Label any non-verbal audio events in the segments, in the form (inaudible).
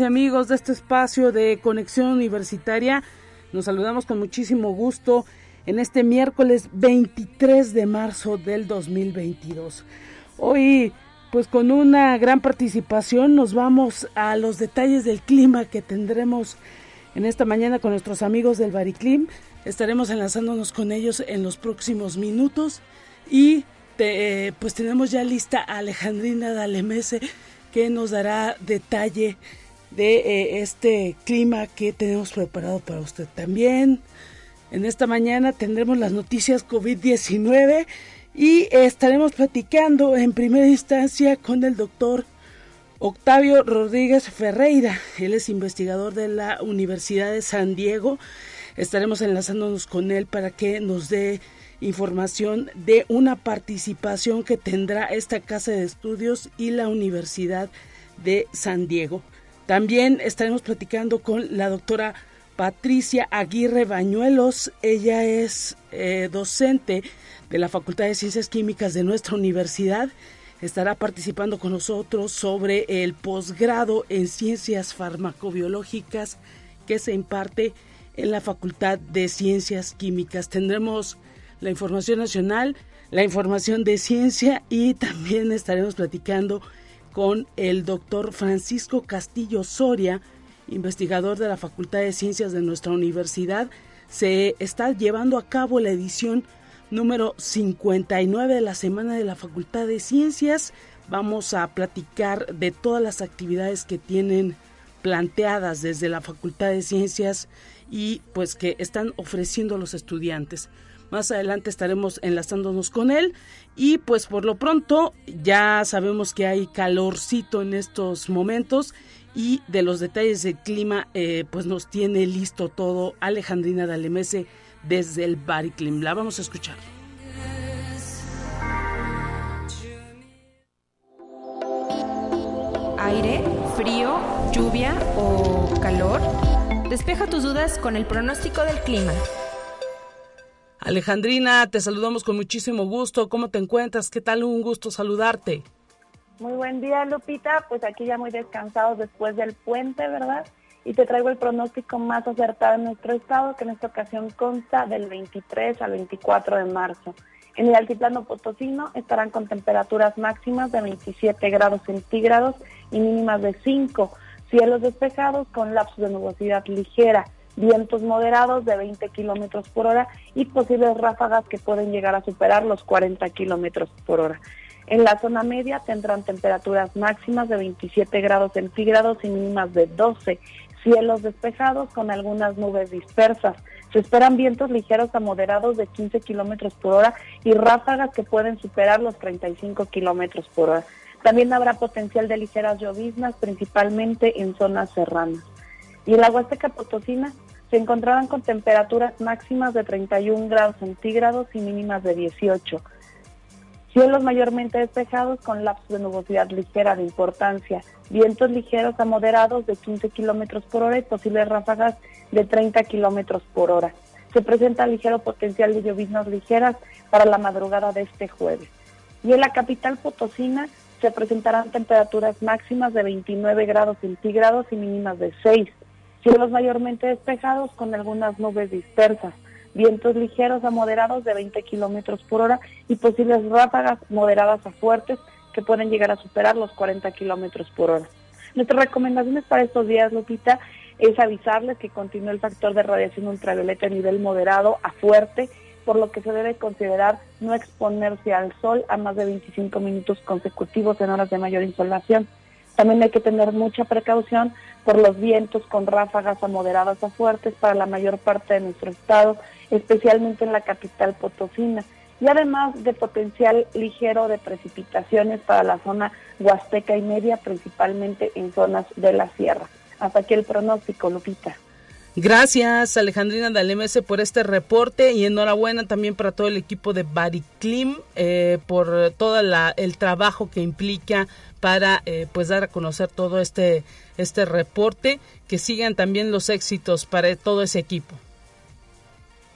Y amigos de este espacio de conexión universitaria. Nos saludamos con muchísimo gusto en este miércoles 23 de marzo del 2022. Hoy, pues con una gran participación, nos vamos a los detalles del clima que tendremos en esta mañana con nuestros amigos del Bariclim. Estaremos enlazándonos con ellos en los próximos minutos y eh, pues tenemos ya lista a Alejandrina Dalemese que nos dará detalle de eh, este clima que tenemos preparado para usted también. En esta mañana tendremos las noticias COVID-19 y estaremos platicando en primera instancia con el doctor Octavio Rodríguez Ferreira. Él es investigador de la Universidad de San Diego. Estaremos enlazándonos con él para que nos dé información de una participación que tendrá esta casa de estudios y la Universidad de San Diego. También estaremos platicando con la doctora Patricia Aguirre Bañuelos. Ella es eh, docente de la Facultad de Ciencias Químicas de nuestra universidad. Estará participando con nosotros sobre el posgrado en Ciencias Farmacobiológicas que se imparte en la Facultad de Ciencias Químicas. Tendremos la información nacional, la información de ciencia y también estaremos platicando con el doctor Francisco Castillo Soria, investigador de la Facultad de Ciencias de nuestra universidad. Se está llevando a cabo la edición número 59 de la Semana de la Facultad de Ciencias. Vamos a platicar de todas las actividades que tienen planteadas desde la Facultad de Ciencias y pues que están ofreciendo los estudiantes. Más adelante estaremos enlazándonos con él y pues por lo pronto ya sabemos que hay calorcito en estos momentos y de los detalles del clima eh, pues nos tiene listo todo Alejandrina Dalemese desde el Bariclim. La vamos a escuchar. Aire, frío, lluvia o calor. Despeja tus dudas con el pronóstico del clima. Alejandrina, te saludamos con muchísimo gusto. ¿Cómo te encuentras? ¿Qué tal? Un gusto saludarte. Muy buen día, Lupita. Pues aquí ya muy descansados después del puente, ¿verdad? Y te traigo el pronóstico más acertado en nuestro estado, que en esta ocasión consta del 23 al 24 de marzo. En el altiplano potosino estarán con temperaturas máximas de 27 grados centígrados y mínimas de 5. Cielos despejados con lapsos de nubosidad ligera vientos moderados de 20 kilómetros por hora y posibles ráfagas que pueden llegar a superar los 40 kilómetros por hora. En la zona media tendrán temperaturas máximas de 27 grados centígrados y mínimas de 12. Cielos despejados con algunas nubes dispersas. Se esperan vientos ligeros a moderados de 15 kilómetros por hora y ráfagas que pueden superar los 35 kilómetros por hora. También habrá potencial de ligeras lloviznas, principalmente en zonas serranas. Y en la Huasteca Potosina se encontrarán con temperaturas máximas de 31 grados centígrados y mínimas de 18. Cielos mayormente despejados con lapsos de nubosidad ligera de importancia, vientos ligeros a moderados de 15 kilómetros por hora y posibles ráfagas de 30 kilómetros por hora. Se presenta ligero potencial de lloviznas ligeras para la madrugada de este jueves. Y en la capital potosina se presentarán temperaturas máximas de 29 grados centígrados y mínimas de 6. Cielos mayormente despejados con algunas nubes dispersas, vientos ligeros a moderados de 20 kilómetros por hora y posibles ráfagas moderadas a fuertes que pueden llegar a superar los 40 kilómetros por hora. Nuestras recomendaciones para estos días, Lupita, es avisarles que continúa el factor de radiación ultravioleta a nivel moderado a fuerte por lo que se debe considerar no exponerse al sol a más de 25 minutos consecutivos en horas de mayor insolación. También hay que tener mucha precaución por los vientos con ráfagas a moderadas a fuertes para la mayor parte de nuestro estado, especialmente en la capital potosina, y además de potencial ligero de precipitaciones para la zona huasteca y media, principalmente en zonas de la sierra. Hasta aquí el pronóstico, Lupita. Gracias Alejandrina Dalemese por este reporte y enhorabuena también para todo el equipo de Bariclim eh, por todo el trabajo que implica para eh, pues dar a conocer todo este este reporte que sigan también los éxitos para todo ese equipo.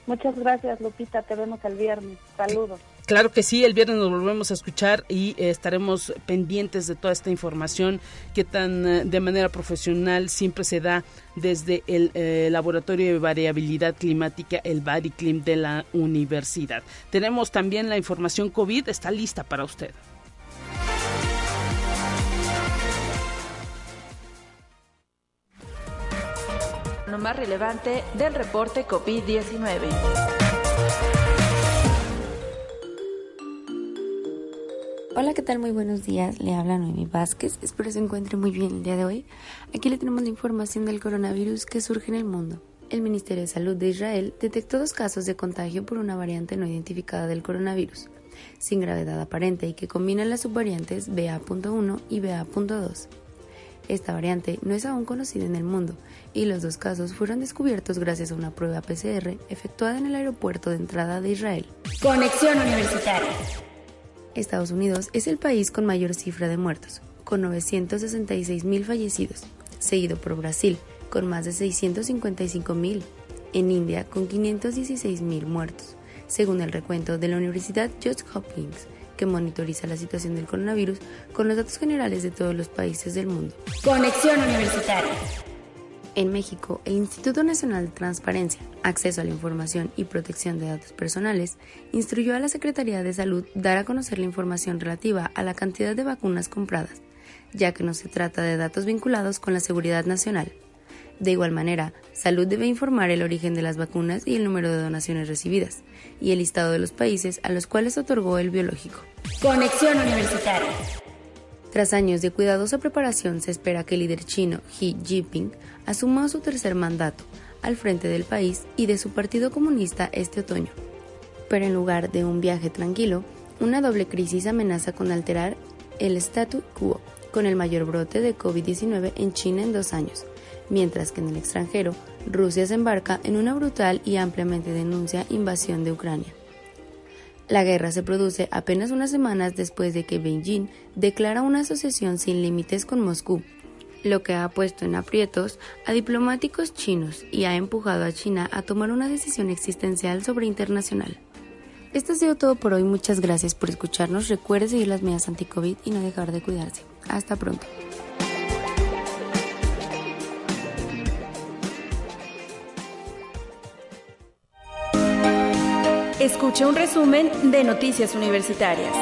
Muchas gracias Lupita, te vemos el viernes. Saludos. Claro que sí, el viernes nos volvemos a escuchar y eh, estaremos pendientes de toda esta información que tan eh, de manera profesional siempre se da desde el eh, Laboratorio de Variabilidad Climática, el Bariclim de la universidad. Tenemos también la información COVID, está lista para usted. Más relevante del reporte COVID-19. Hola, ¿qué tal? Muy buenos días. Le habla Noemi Vázquez. Espero se encuentre muy bien el día de hoy. Aquí le tenemos la información del coronavirus que surge en el mundo. El Ministerio de Salud de Israel detectó dos casos de contagio por una variante no identificada del coronavirus, sin gravedad aparente y que combina las subvariantes BA.1 y BA.2. Esta variante no es aún conocida en el mundo y los dos casos fueron descubiertos gracias a una prueba PCR efectuada en el aeropuerto de entrada de Israel. Conexión Universitaria. Estados Unidos es el país con mayor cifra de muertos, con 966 mil fallecidos, seguido por Brasil, con más de 655 mil, en India, con 516 mil muertos, según el recuento de la Universidad Johns Hopkins, que monitoriza la situación del coronavirus con los datos generales de todos los países del mundo. Conexión Universitaria. En México, el Instituto Nacional de Transparencia, Acceso a la Información y Protección de Datos Personales instruyó a la Secretaría de Salud dar a conocer la información relativa a la cantidad de vacunas compradas, ya que no se trata de datos vinculados con la seguridad nacional. De igual manera, Salud debe informar el origen de las vacunas y el número de donaciones recibidas, y el listado de los países a los cuales otorgó el biológico. Conexión Universitaria. Tras años de cuidadosa preparación, se espera que el líder chino Xi Jinping asuma su tercer mandato al frente del país y de su Partido Comunista este otoño. Pero en lugar de un viaje tranquilo, una doble crisis amenaza con alterar el statu quo, con el mayor brote de COVID-19 en China en dos años, mientras que en el extranjero, Rusia se embarca en una brutal y ampliamente denuncia invasión de Ucrania. La guerra se produce apenas unas semanas después de que Beijing declara una asociación sin límites con Moscú, lo que ha puesto en aprietos a diplomáticos chinos y ha empujado a China a tomar una decisión existencial sobre internacional. Esto ha sido todo por hoy, muchas gracias por escucharnos, recuerde seguir las medidas anti-COVID y no dejar de cuidarse. Hasta pronto. Escuche un resumen de Noticias Universitarias.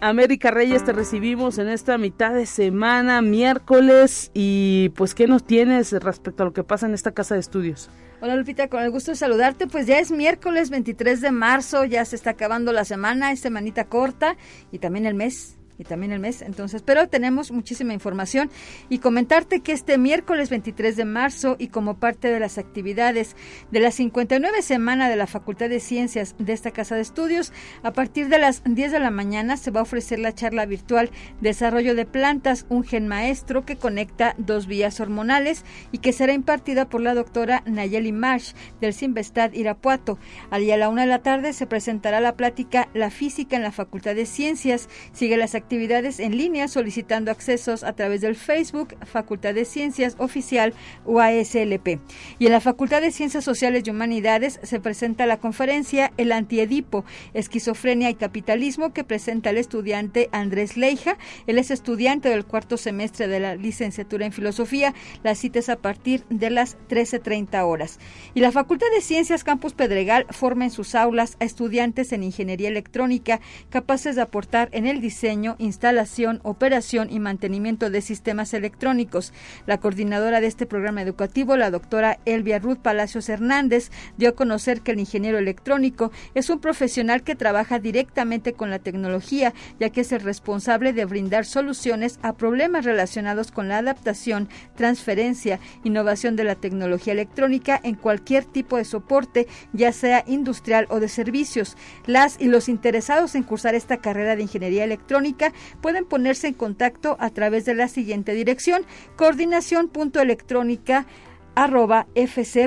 América Reyes, te recibimos en esta mitad de semana, miércoles, y pues, ¿qué nos tienes respecto a lo que pasa en esta casa de estudios? Hola Lupita, con el gusto de saludarte, pues ya es miércoles 23 de marzo, ya se está acabando la semana, es semanita corta y también el mes y también el mes. Entonces, pero tenemos muchísima información y comentarte que este miércoles 23 de marzo y como parte de las actividades de la 59 semana de la Facultad de Ciencias de esta Casa de Estudios, a partir de las 10 de la mañana se va a ofrecer la charla virtual Desarrollo de plantas, un gen maestro que conecta dos vías hormonales y que será impartida por la doctora Nayeli Marsh del Sinvestad Irapuato. Al día a la una de la tarde se presentará la plática La física en la Facultad de Ciencias. Sigue las actividades en línea solicitando accesos a través del Facebook Facultad de Ciencias Oficial UASLP. Y en la Facultad de Ciencias Sociales y Humanidades se presenta la conferencia El Antiedipo, Esquizofrenia y Capitalismo que presenta el estudiante Andrés Leija. Él es estudiante del cuarto semestre de la licenciatura en Filosofía. La cita es a partir de las 13.30 horas. Y la Facultad de Ciencias Campus Pedregal forma en sus aulas a estudiantes en ingeniería electrónica capaces de aportar en el diseño, instalación, operación y mantenimiento de sistemas electrónicos. La coordinadora de este programa educativo, la doctora Elvia Ruth Palacios Hernández, dio a conocer que el ingeniero electrónico es un profesional que trabaja directamente con la tecnología, ya que es el responsable de brindar soluciones a problemas relacionados con la adaptación, transferencia, innovación de la tecnología electrónica en cualquier tipo de soporte, ya sea industrial o de servicios. Las y los interesados en cursar esta carrera de ingeniería electrónica pueden ponerse en contacto a través de la siguiente dirección coordinación.electrónica arroba fc.uaslp.mx.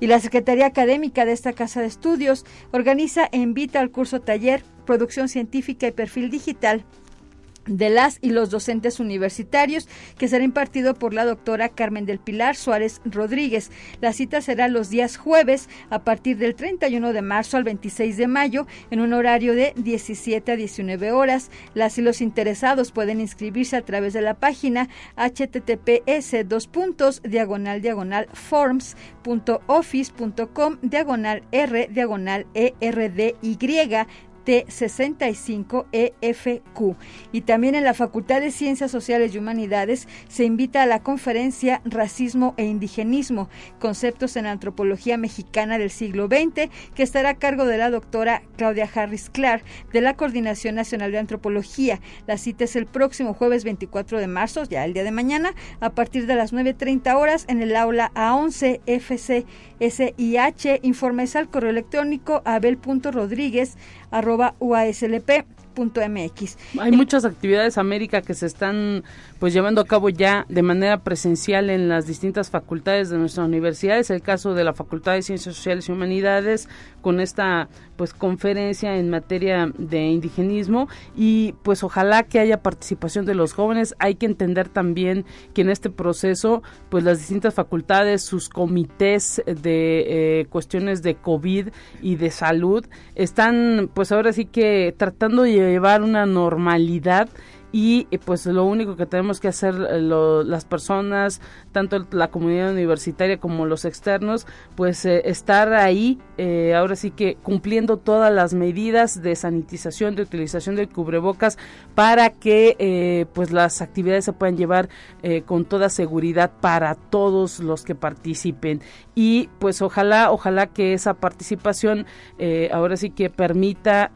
Y la Secretaría Académica de esta Casa de Estudios organiza e invita al curso taller Producción Científica y Perfil Digital de las y los docentes universitarios que será impartido por la doctora Carmen del Pilar Suárez Rodríguez. La cita será los días jueves a partir del 31 de marzo al 26 de mayo en un horario de 17 a 19 horas. Las y los interesados pueden inscribirse a través de la página https dos puntos diagonal diagonal forms.office.com diagonal r diagonal erdy T65EFQ. Y también en la Facultad de Ciencias Sociales y Humanidades se invita a la conferencia Racismo e Indigenismo, conceptos en antropología mexicana del siglo XX, que estará a cargo de la doctora Claudia Harris Clark de la Coordinación Nacional de Antropología. La cita es el próximo jueves 24 de marzo, ya el día de mañana, a partir de las 9.30 horas en el aula A11 FC SIH. Informes al correo electrónico abel.rodríguez uaslp MX. Hay muchas actividades América que se están pues llevando a cabo ya de manera presencial en las distintas facultades de nuestra universidad. Es el caso de la Facultad de Ciencias Sociales y Humanidades con esta pues conferencia en materia de indigenismo y pues ojalá que haya participación de los jóvenes. Hay que entender también que en este proceso pues las distintas facultades, sus comités de eh, cuestiones de COVID y de salud están pues ahora sí que tratando de llevar una normalidad y eh, pues lo único que tenemos que hacer eh, las personas, tanto la comunidad universitaria como los externos, pues eh, estar ahí, ahora sí que cumpliendo todas las medidas de sanitización, de utilización de cubrebocas para que pues las actividades se puedan llevar con toda seguridad para todos los que participen y pues ojalá, ojalá que esa participación ahora sí que permita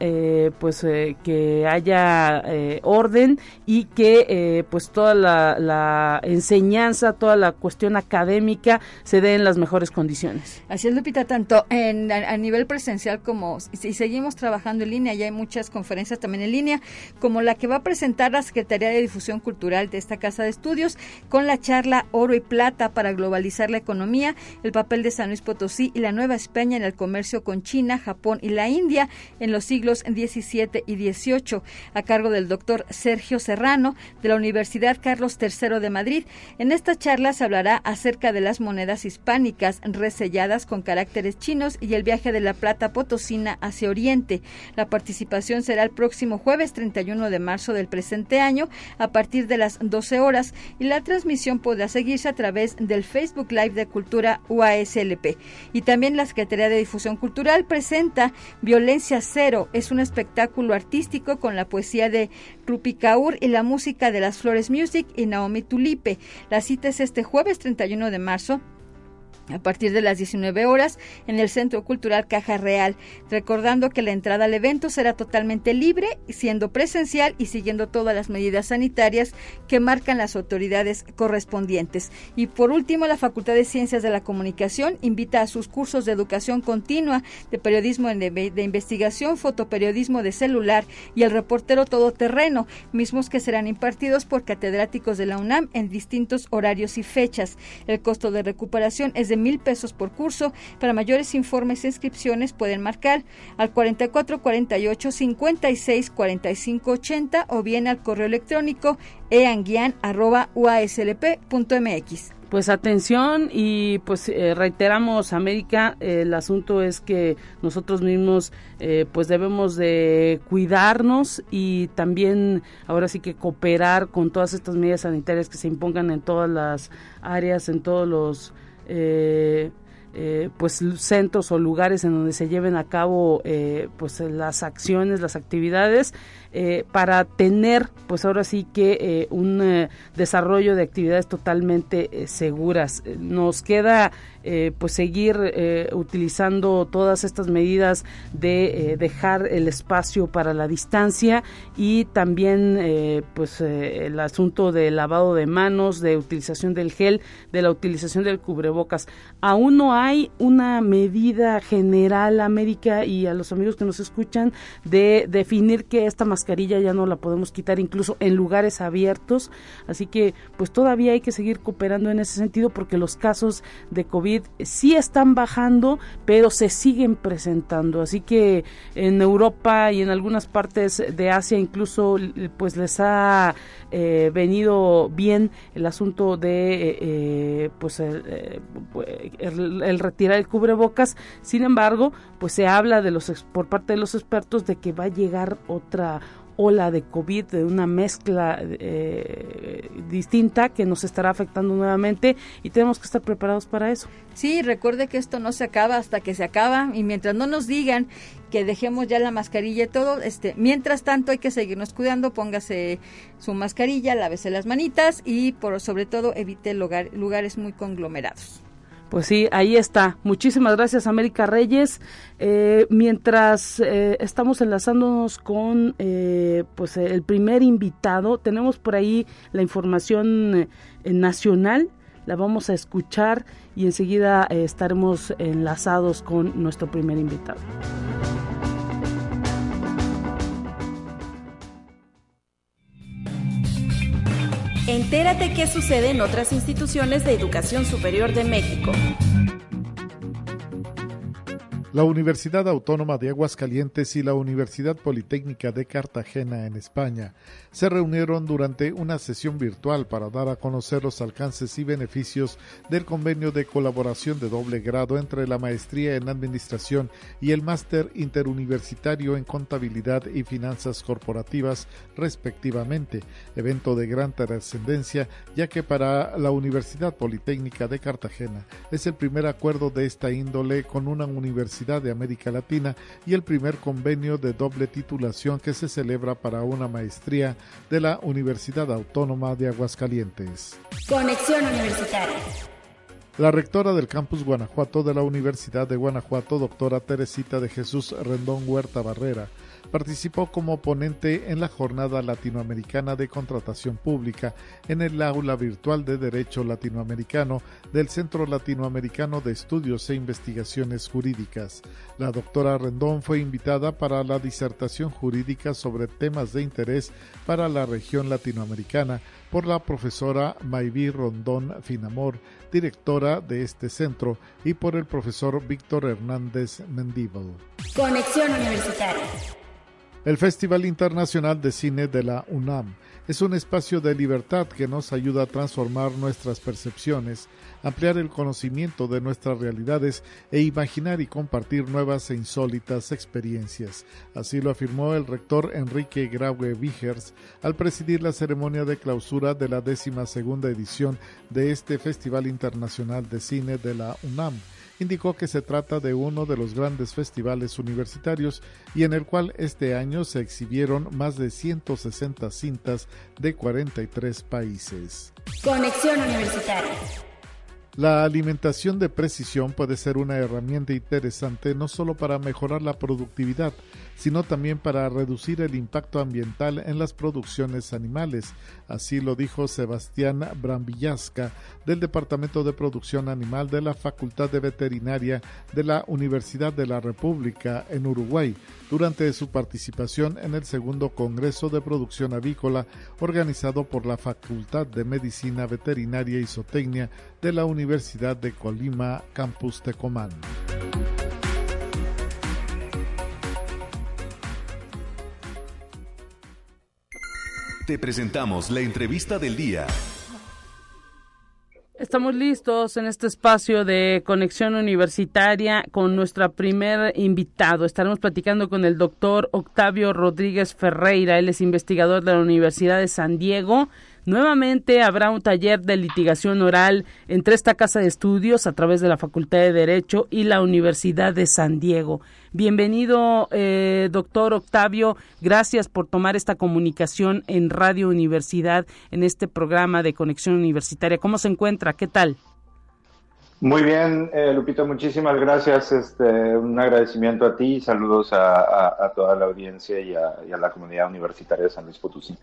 pues que haya orden y que eh, pues toda la, enseñanza, toda la cuestión académica se dé en las mejores condiciones. Así es, Lupita, tanto en, a, nivel presencial como si seguimos trabajando en línea, ya hay muchas conferencias también en línea, como la que va a presentar la Secretaría de Difusión Cultural de esta Casa de Estudios con la charla Oro y Plata para globalizar la economía, el papel de San Luis Potosí y la Nueva España en el comercio con China, Japón y la India en los siglos XVII y XVIII, a cargo del doctor Sergio Serrano de la Universidad Carlos III de Madrid. En esta charla se hablará acerca de las monedas hispánicas reselladas con caracteres chinos y el viaje de la plata potosina hacia Oriente. La participación será el próximo jueves 31 de marzo del presente año a partir de las 12 horas y la transmisión podrá seguirse a través del Facebook Live de Cultura UASLP. Y también la Secretaría de Difusión Cultural presenta Violencia Cero. Es un espectáculo artístico con la poesía de Rupi Kaur y la música de las Flores Music y Naomi Tulipe. La cita es este jueves 31 de marzo a partir de las 19 horas en el Centro Cultural Caja Real, recordando que la entrada al evento será totalmente libre, siendo presencial y siguiendo todas las medidas sanitarias que marcan las autoridades correspondientes. Y por último, la Facultad de Ciencias de la Comunicación invita a sus cursos de educación continua de periodismo de investigación, fotoperiodismo de celular y el reportero todoterreno, mismos que serán impartidos por catedráticos de la UNAM en distintos horarios y fechas. El costo de recuperación es de mil pesos por curso. Para mayores informes e inscripciones pueden marcar al 44 48 56 45 80 o bien al correo electrónico eanguian.uaslp.mx. Pues atención y pues eh, reiteramos América, el asunto es que nosotros mismos eh, pues debemos de cuidarnos y también ahora sí que cooperar con todas estas medidas sanitarias que se impongan en todas las áreas, en todos los eh, eh, pues centros o lugares en donde se lleven a cabo eh, pues las acciones las actividades eh, para tener pues ahora sí que un desarrollo de actividades totalmente seguras nos queda eh, pues seguir eh, utilizando todas estas medidas de eh, dejar el espacio para la distancia y también pues el asunto del lavado de manos, de utilización del gel, de la utilización del cubrebocas. Aún no hay una medida general, América, y a los amigos que nos escuchan, de definir que esta mascarilla ya no la podemos quitar incluso en lugares abiertos. Así que pues todavía hay que seguir cooperando en ese sentido porque los casos de COVID sí están bajando, pero se siguen presentando. Así que en Europa y en algunas partes de Asia incluso pues les ha eh, venido bien el asunto de eh, pues eh, el, el, retirar el cubrebocas. Sin embargo, pues se habla de los por parte de los expertos de que va a llegar otra ola de COVID, de una mezcla eh, distinta que nos estará afectando nuevamente y tenemos que estar preparados para eso. Sí, recuerde que esto no se acaba hasta que se acaba y mientras no nos digan que dejemos ya la mascarilla y todo, este, mientras tanto hay que seguirnos cuidando, póngase su mascarilla, lávese las manitas y por sobre todo evite lugares muy conglomerados. Pues sí, ahí está. Muchísimas gracias, América Reyes. Eh, mientras eh, estamos enlazándonos con eh, pues el primer invitado, tenemos por ahí la información nacional. La vamos a escuchar y enseguida estaremos enlazados con nuestro primer invitado. Entérate qué sucede en otras instituciones de educación superior de México. La Universidad Autónoma de Aguascalientes y la Universidad Politécnica de Cartagena en España se reunieron durante una sesión virtual para dar a conocer los alcances y beneficios del convenio de colaboración de doble grado entre la maestría en Administración y el máster interuniversitario en Contabilidad y Finanzas Corporativas, respectivamente, evento de gran trascendencia ya que para la Universidad Politécnica de Cartagena es el primer acuerdo de esta índole con una universidad de América Latina y el primer convenio de doble titulación que se celebra para una maestría de la Universidad Autónoma de Aguascalientes. Conexión Universitaria. La rectora del campus Guanajuato de la Universidad de Guanajuato, doctora Teresita de Jesús Rendón Huerta Barrera, participó como ponente en la Jornada Latinoamericana de Contratación Pública en el aula virtual de Derecho Latinoamericano del Centro Latinoamericano de Estudios e Investigaciones Jurídicas. La doctora Rendón fue invitada para la disertación jurídica sobre temas de interés para la región latinoamericana por la profesora Mayví Rondón Finamor, directora de este centro, y por el profesor Víctor Hernández Mendíbal. Conexión Universitaria. El Festival Internacional de Cine de la UNAM es un espacio de libertad que nos ayuda a transformar nuestras percepciones, ampliar el conocimiento de nuestras realidades e imaginar y compartir nuevas e insólitas experiencias. Así lo afirmó el rector Enrique Graue Vigers al presidir la ceremonia de clausura de la décima segunda edición de este Festival Internacional de Cine de la UNAM indicó que se trata de uno de los grandes festivales universitarios y en el cual este año se exhibieron más de 160 cintas de 43 países. Conexión Universitaria. La alimentación de precisión puede ser una herramienta interesante no solo para mejorar la productividad, sino también para reducir el impacto ambiental en las producciones animales. Así lo dijo Sebastián Brambillasca del Departamento de Producción Animal de la Facultad de Veterinaria de la Universidad de la República en Uruguay durante su participación en el segundo Congreso de Producción Avícola organizado por la Facultad de Medicina Veterinaria y Zootecnia de la Universidad de Colima, Campus Tecomán. Te presentamos la entrevista del día. Estamos listos en este espacio de conexión universitaria con nuestro primer invitado. Estaremos platicando con el doctor Octavio Rodríguez Ferreira. Él es investigador de la Universidad de San Diego Nuevamente habrá un taller de litigación oral entre esta casa de estudios a través de la Facultad de Derecho y la Universidad de San Diego. Bienvenido, eh, doctor Octavio. Gracias por tomar esta comunicación en Radio Universidad en este programa de conexión universitaria. ¿Cómo se encuentra? ¿Qué tal? Muy bien, eh, Lupito, muchísimas gracias. Este, un agradecimiento a ti y saludos a, toda la audiencia y a, y a la comunidad universitaria de San Luis Potosí.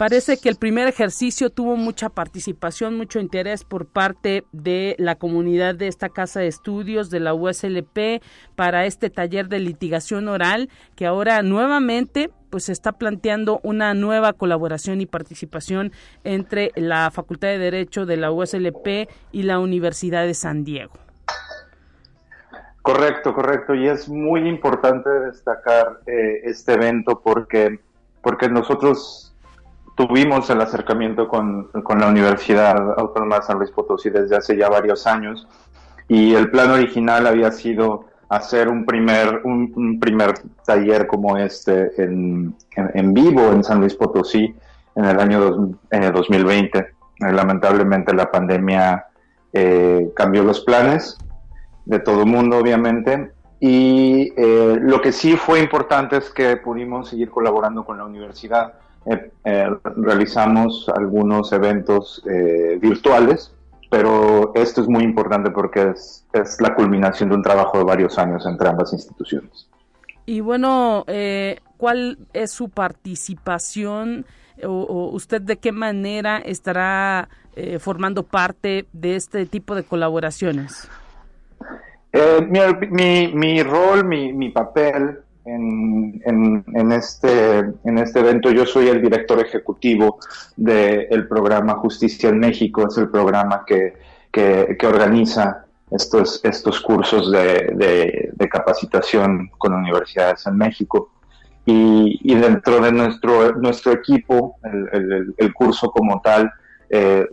Parece que el primer ejercicio tuvo mucha participación, mucho interés por parte de la comunidad de esta casa de estudios de la USLP para este taller de litigación oral que ahora nuevamente pues está planteando una nueva colaboración y participación entre la Facultad de Derecho de la USLP y la Universidad de San Diego. Correcto, correcto. Y es muy importante destacar eh, este evento porque, porque nosotros tuvimos el acercamiento con, la Universidad Autónoma de San Luis Potosí desde hace ya varios años y el plan original había sido hacer un primer, un, primer taller como este en, en, vivo en San Luis Potosí en el año 2020. Eh, lamentablemente la pandemia eh, cambió los planes de todo el mundo, obviamente, y eh, lo que sí fue importante es que pudimos seguir colaborando con la universidad eh, eh, realizamos algunos eventos eh, virtuales, pero esto es muy importante porque es, es, la culminación de un trabajo de varios años entre ambas instituciones. Y bueno, ¿cuál es su participación o, usted de qué manera estará formando parte de este tipo de colaboraciones? Mi, mi, rol, mi, mi papel en, en, este, en este evento. Yo soy el director ejecutivo del programa Justicia en México, es el programa que, organiza estos, estos cursos de, de, capacitación con universidades en México. Y, y, dentro de nuestro, nuestro equipo, el, el, curso como tal, eh,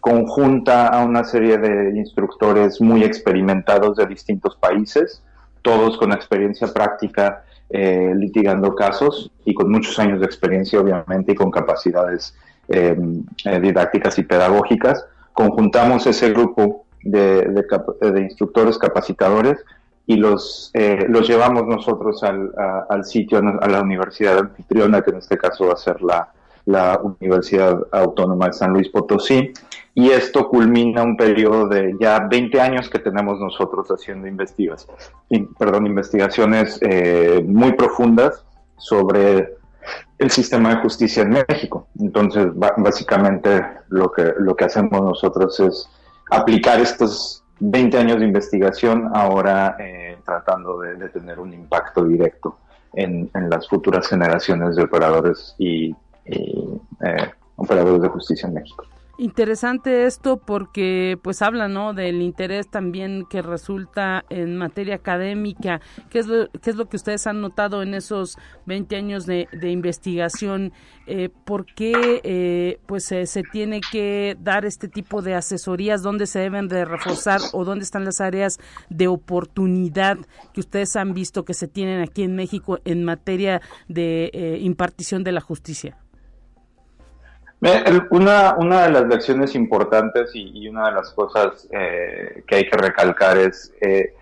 conjunta a una serie de instructores muy experimentados de distintos países, todos con experiencia práctica eh, litigando casos y con muchos años de experiencia, obviamente, y con capacidades eh, eh, didácticas y pedagógicas. Conjuntamos ese grupo de, instructores capacitadores y los, los llevamos nosotros al, al sitio, a la universidad anfitriona, que en este caso va a ser la, la Universidad Autónoma de San Luis Potosí y esto culmina un periodo de ya 20 años que tenemos nosotros haciendo investigaciones, perdón, investigaciones eh, muy profundas sobre el sistema de justicia en México. Entonces, básicamente lo que, lo que hacemos nosotros es aplicar estos 20 años de investigación ahora eh, tratando de, tener un impacto directo en, en, las futuras generaciones de operadores y, y eh, operadores de justicia en México. Interesante esto porque pues habla ¿no? del interés también que resulta en materia académica. ¿Qué es lo, qué es lo que ustedes han notado en esos 20 años de, investigación? Eh, ¿Por qué eh, pues se tiene que dar este tipo de asesorías? ¿Dónde se deben de reforzar o dónde están las áreas de oportunidad que ustedes han visto que se tienen aquí en México en materia de eh, impartición de la justicia? Una, una de las lecciones importantes y, una de las cosas eh, que hay que recalcar es eh,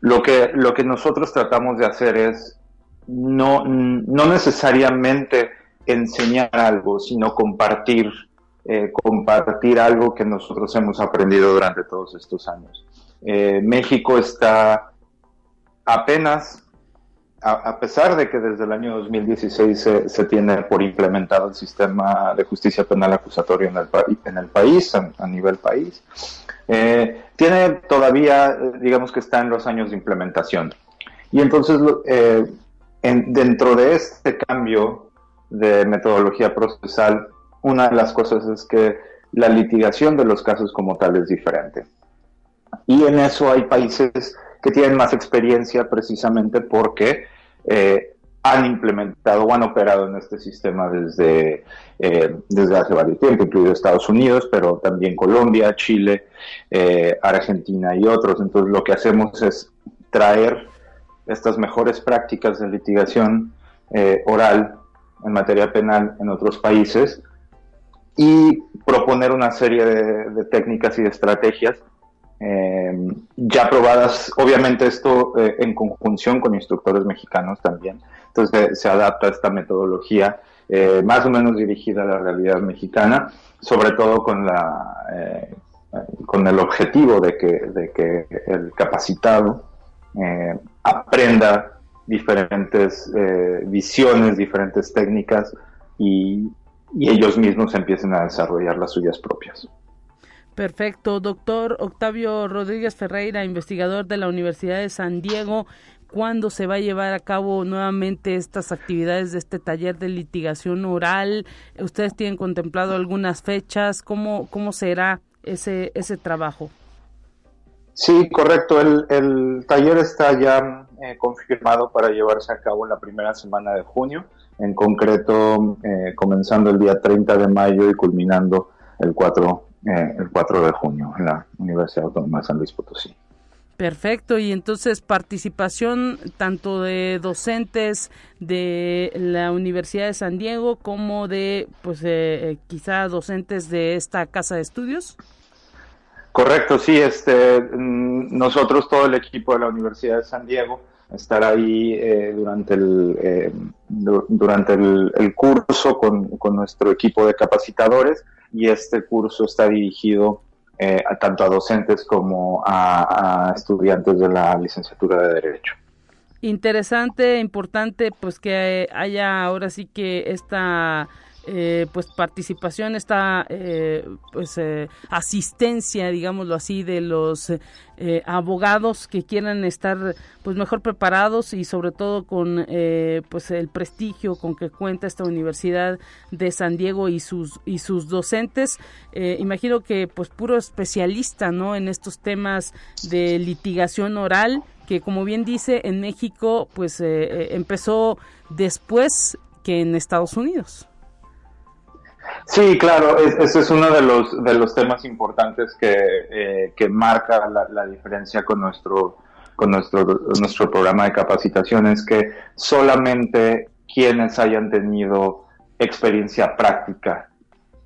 lo, que, lo que nosotros tratamos de hacer es no, no necesariamente enseñar algo, sino compartir eh, compartir algo que nosotros hemos aprendido durante todos estos años. México está apenas, a, pesar de que desde el año 2016 se, tiene por implementado el sistema de justicia penal acusatorio en el, país, a, nivel país, eh, tiene todavía, digamos que está en los años de implementación. Y entonces, dentro de este cambio de metodología procesal, una de las cosas es que la litigación de los casos como tal es diferente. Y en eso hay países que tienen más experiencia precisamente porque eh, han implementado o han operado en este sistema desde, eh, desde hace varios tiempo, incluido Estados Unidos, pero también Colombia, Chile, eh, Argentina y otros. Entonces lo que hacemos es traer estas mejores prácticas de litigación oral en materia penal en otros países y proponer una serie de, técnicas y de estrategias eh, ya probadas, obviamente esto eh, en conjunción con instructores mexicanos también. Entonces se adapta esta metodología eh, más o menos dirigida a la realidad mexicana, sobre todo con, la, con el objetivo de que, el capacitado aprenda diferentes visiones, diferentes técnicas y ellos mismos empiecen a desarrollar las suyas propias. Perfecto, doctor Octavio Rodríguez Ferreira, investigador de la Universidad de San Diego. ¿Cuándo se va a llevar a cabo nuevamente estas actividades de este taller de litigación oral? ¿Ustedes tienen contemplado algunas fechas? ¿Cómo, cómo será ese, ese trabajo? Sí, correcto. El, el taller está ya eh, confirmado para llevarse a cabo en la primera semana de junio en concreto eh, comenzando el día 30 de mayo y culminando el 4, eh, el 4 de junio en la Universidad Autónoma de San Luis Potosí. Perfecto, y entonces participación tanto de docentes de la Universidad de San Diego como de, pues, eh, quizá docentes de esta casa de estudios. Correcto, sí, este, mm, nosotros todo el equipo de la Universidad de San Diego estar ahí eh, durante, el, eh, durante el, curso con, nuestro equipo de capacitadores y este curso está dirigido eh, tanto a docentes como a, estudiantes de la licenciatura de Derecho. Interesante, importante, pues que haya ahora sí que esta eh, pues participación, esta eh, pues eh, asistencia, digámoslo así, de los abogados que quieran estar pues mejor preparados y sobre todo con pues el prestigio con que cuenta esta Universidad de San Diego y sus y sus docentes. imagino que pues puro especialista, ¿no? En estos temas de litigación oral que como bien dice en México pues empezó después que en Estados Unidos. Sí, claro, ese es uno de los, de los temas importantes que, eh, que marca la, diferencia con nuestro, con nuestro, nuestro programa de capacitación, es que solamente quienes hayan tenido experiencia práctica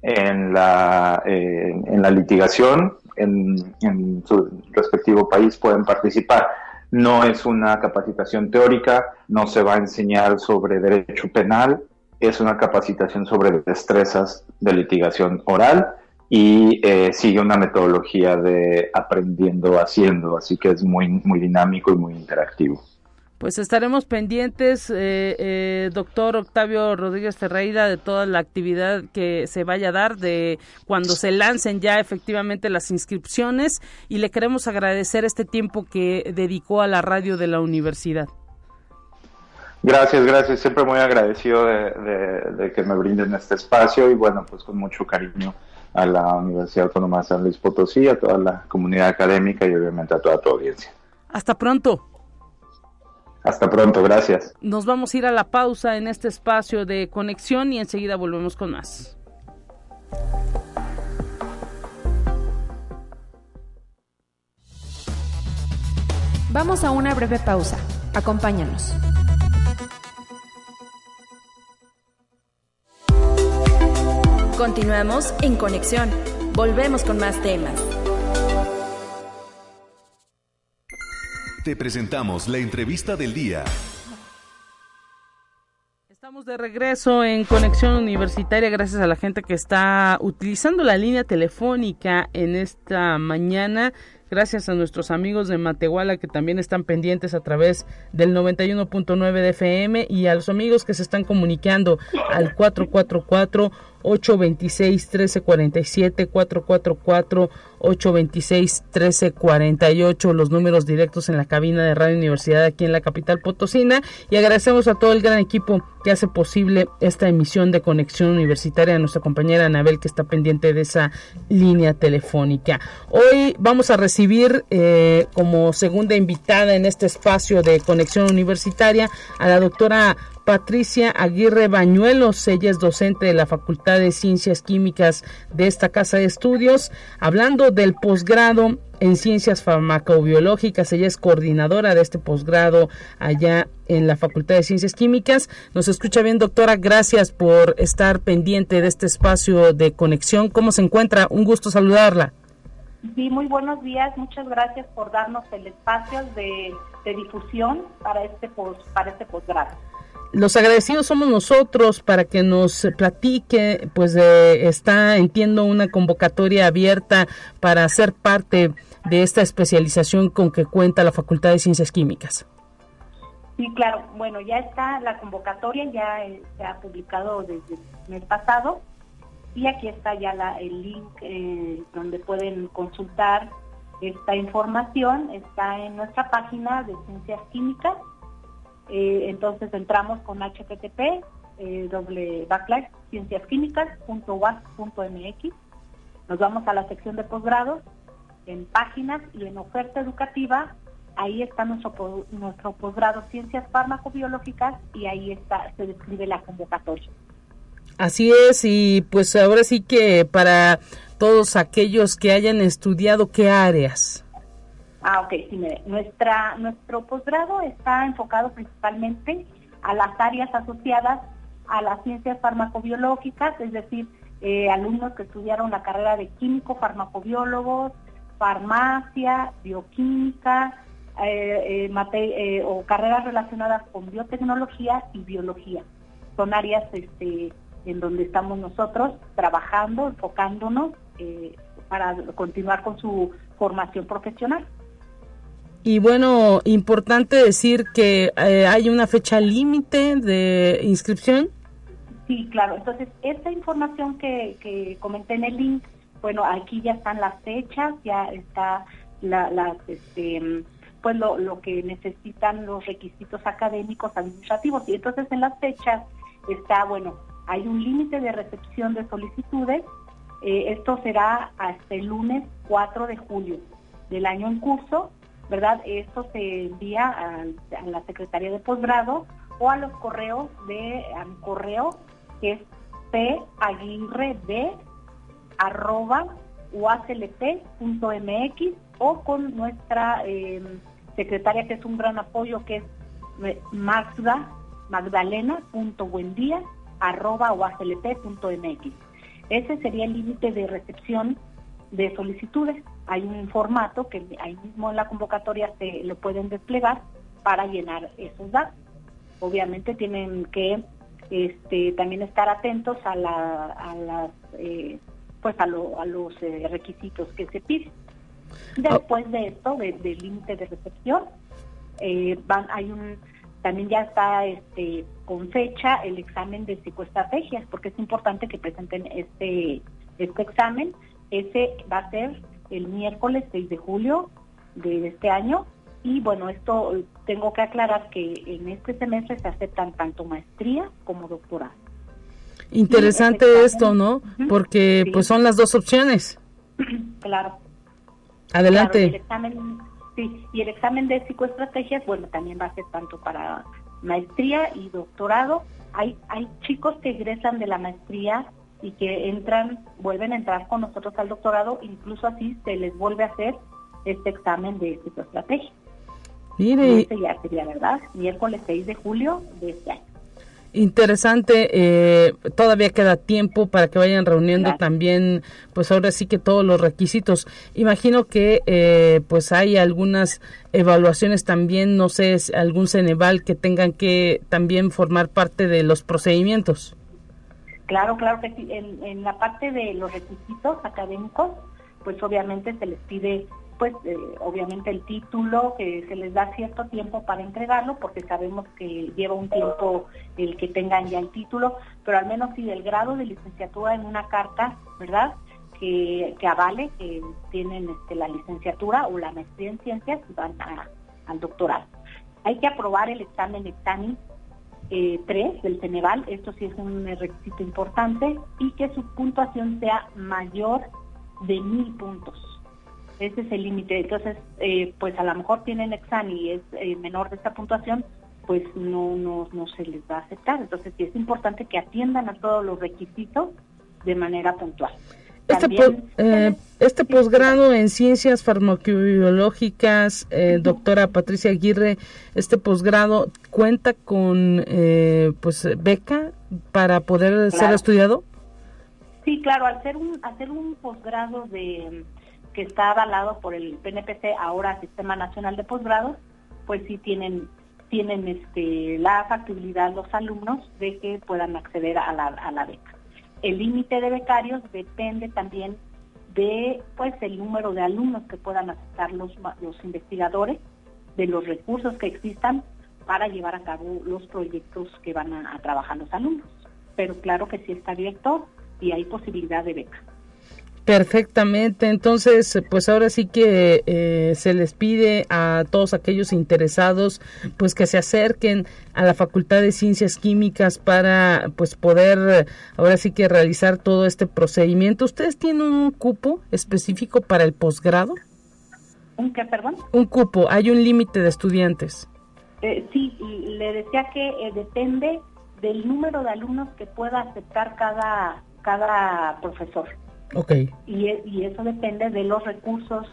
en la, eh, en la litigación en, en su respectivo país pueden participar. No es una capacitación teórica, no se va a enseñar sobre derecho penal, es una capacitación sobre destrezas de litigación oral y eh, sigue una metodología de aprendiendo haciendo, así que es muy, muy dinámico y muy interactivo. Pues estaremos pendientes, eh, eh, doctor Octavio Rodríguez Ferreira, de toda la actividad que se vaya a dar, de cuando se lancen ya efectivamente las inscripciones y le queremos agradecer este tiempo que dedicó a la radio de la universidad. Gracias, gracias. Siempre muy agradecido de, que me brinden este espacio y bueno, pues con mucho cariño a la Universidad Autónoma de San Luis Potosí, a toda la comunidad académica y obviamente a toda tu audiencia. Hasta pronto. Hasta pronto, gracias. Nos vamos a ir a la pausa en este espacio de conexión y enseguida volvemos con más. Vamos a una breve pausa. Acompáñanos. Continuamos en conexión. Volvemos con más temas. Te presentamos la entrevista del día. Estamos de regreso en Conexión Universitaria gracias a la gente que está utilizando la línea telefónica en esta mañana. Gracias a nuestros amigos de Matehuala que también están pendientes a través del 91.9 de FM y a los amigos que se están comunicando al 444 826 1347 444 826 1348 los números directos en la cabina de Radio Universidad aquí en la capital potosina. Y agradecemos a todo el gran equipo que hace posible esta emisión de conexión universitaria a nuestra compañera Anabel que está pendiente de esa línea telefónica. Hoy vamos a recibir eh, como segunda invitada en este espacio de conexión universitaria a la doctora Patricia Aguirre Bañuelos, ella es docente de la Facultad de Ciencias Químicas de esta casa de estudios, hablando del posgrado en ciencias farmacobiológicas, ella es coordinadora de este posgrado allá en la Facultad de Ciencias Químicas. Nos escucha bien, doctora, gracias por estar pendiente de este espacio de conexión. ¿Cómo se encuentra? Un gusto saludarla. Sí, muy buenos días. Muchas gracias por darnos el espacio de, difusión para este, para este posgrado los agradecidos somos nosotros para que nos platique, pues está, entiendo, una convocatoria abierta para ser parte de esta especialización con que cuenta la Facultad de Ciencias Químicas. Sí, claro. Bueno, ya está la convocatoria, ya se ha publicado desde el mes pasado y aquí está ya el link eh, donde pueden consultar esta información. Está en nuestra página de Ciencias Químicas eh, entonces entramos con http eh, doble backslash cienciasquímicas.uas.mx. Nos vamos a la sección de posgrados, en páginas y en oferta educativa. Ahí está nuestro, nuestro posgrado Ciencias Farmacobiológicas y ahí está se describe la convocatoria. Así es, y pues ahora sí que para todos aquellos que hayan estudiado, ¿qué áreas? Ah, ok, sí, mire, nuestra, nuestro posgrado está enfocado principalmente a las áreas asociadas a las ciencias farmacobiológicas, es decir, eh, alumnos que estudiaron la carrera de químico, farmacobiólogos, farmacia, bioquímica, eh, eh, o carreras relacionadas con biotecnología y biología. Son áreas este, en donde estamos nosotros trabajando, enfocándonos para continuar con su formación profesional. Y bueno, importante decir que eh, hay una fecha límite de inscripción. Sí, claro. Entonces, esta información que, que comenté en el link, bueno, aquí ya están las fechas, ya está la, las, este, pues lo, lo que necesitan los requisitos académicos administrativos. Y entonces en las fechas está, bueno, hay un límite de recepción de solicitudes. Eh, esto será hasta el lunes 4 de julio del año en curso ¿verdad? Esto se envía a, la Secretaría de Posgrado o a los correos de, a correo que es paguirred arroba uaclp.mx o con nuestra em, secretaria que es un gran apoyo que es eh, magda magdalena.buendía arroba uaclp.mx. Ese sería el límite de recepción de solicitudes hay un formato que ahí mismo en la convocatoria se lo pueden desplegar para llenar esos datos. Obviamente tienen que este, también estar atentos a, la, a las eh, pues a, los eh, requisitos que se piden. Después de esto, del límite de recepción, eh, van, hay un también ya está este con fecha el examen de psicoestrategias, porque es importante que presenten este este examen. Ese va a ser el miércoles 6 de julio de este año. Y bueno, esto tengo que aclarar que en este semestre se aceptan tanto maestría como doctorado. Interesante esto, ¿no? Porque pues son las dos opciones. (clears throat) Claro. Adelante. el examen, sí, y el examen de psicoestrategias, bueno, también va a ser tanto para maestría y doctorado. Hay, hay chicos que egresan de la maestría y que entran, vuelven a entrar con nosotros al doctorado, incluso así se les vuelve a hacer este examen de psicoestrategia. Mire. Este ya sería, ¿verdad? Miércoles 6 de julio de este año. interesante. Eh, todavía queda tiempo para que vayan reuniendo también, pues ahora sí que todos los requisitos. Imagino que eh, pues hay algunas evaluaciones también, no sé, algún Ceneval que tengan que también formar parte de los procedimientos. Claro, claro que sí. En, la parte de los requisitos académicos, pues obviamente se les pide pues eh, obviamente el título, que se les da cierto tiempo para entregarlo, porque sabemos que lleva un tiempo el que tengan ya el título, pero al menos sí el grado de licenciatura en una carta, ¿verdad? Que, que avale que tienen este, la licenciatura o la maestría en ciencias y van al doctorado. Hay que aprobar el examen EXAMI eh, 3 del Ceneval, esto sí es un requisito importante, y que su puntuación sea mayor de mil puntos ese es el límite. Entonces, eh, pues a lo mejor tienen examen y es eh, menor de esta puntuación, pues no, no, no se les va a aceptar. Entonces, sí es importante que atiendan a todos los requisitos de manera puntual. Este, eh, este posgrado en ciencias farmacobiológicas, doctora Patricia Aguirre, este posgrado cuenta con pues beca para poder ser estudiado. Sí, claro, al ser un, hacer un posgrado de que está avalado por el PNPC, ahora Sistema Nacional de Posgrados, pues sí tienen tienen este, la factibilidad los alumnos de que puedan acceder a la, a la beca. El límite de becarios depende también de pues el número de alumnos que puedan aceptar los, investigadores, de los recursos que existan para llevar a cabo los proyectos que van a, trabajar los alumnos. Pero claro que sí está abierto y hay posibilidad de beca. Perfectamente, entonces pues ahora sí que eh, se les pide a todos aquellos interesados pues que se acerquen a la Facultad de Ciencias Químicas para pues poder ahora sí que realizar todo este procedimiento. ¿Ustedes tienen un cupo específico para el posgrado? ¿Un qué, perdón? Un cupo, hay un límite de estudiantes. Eh, sí, le decía que eh, depende del número de alumnos que pueda aceptar cada, cada profesor. Okay. Y, y eso depende de los recursos,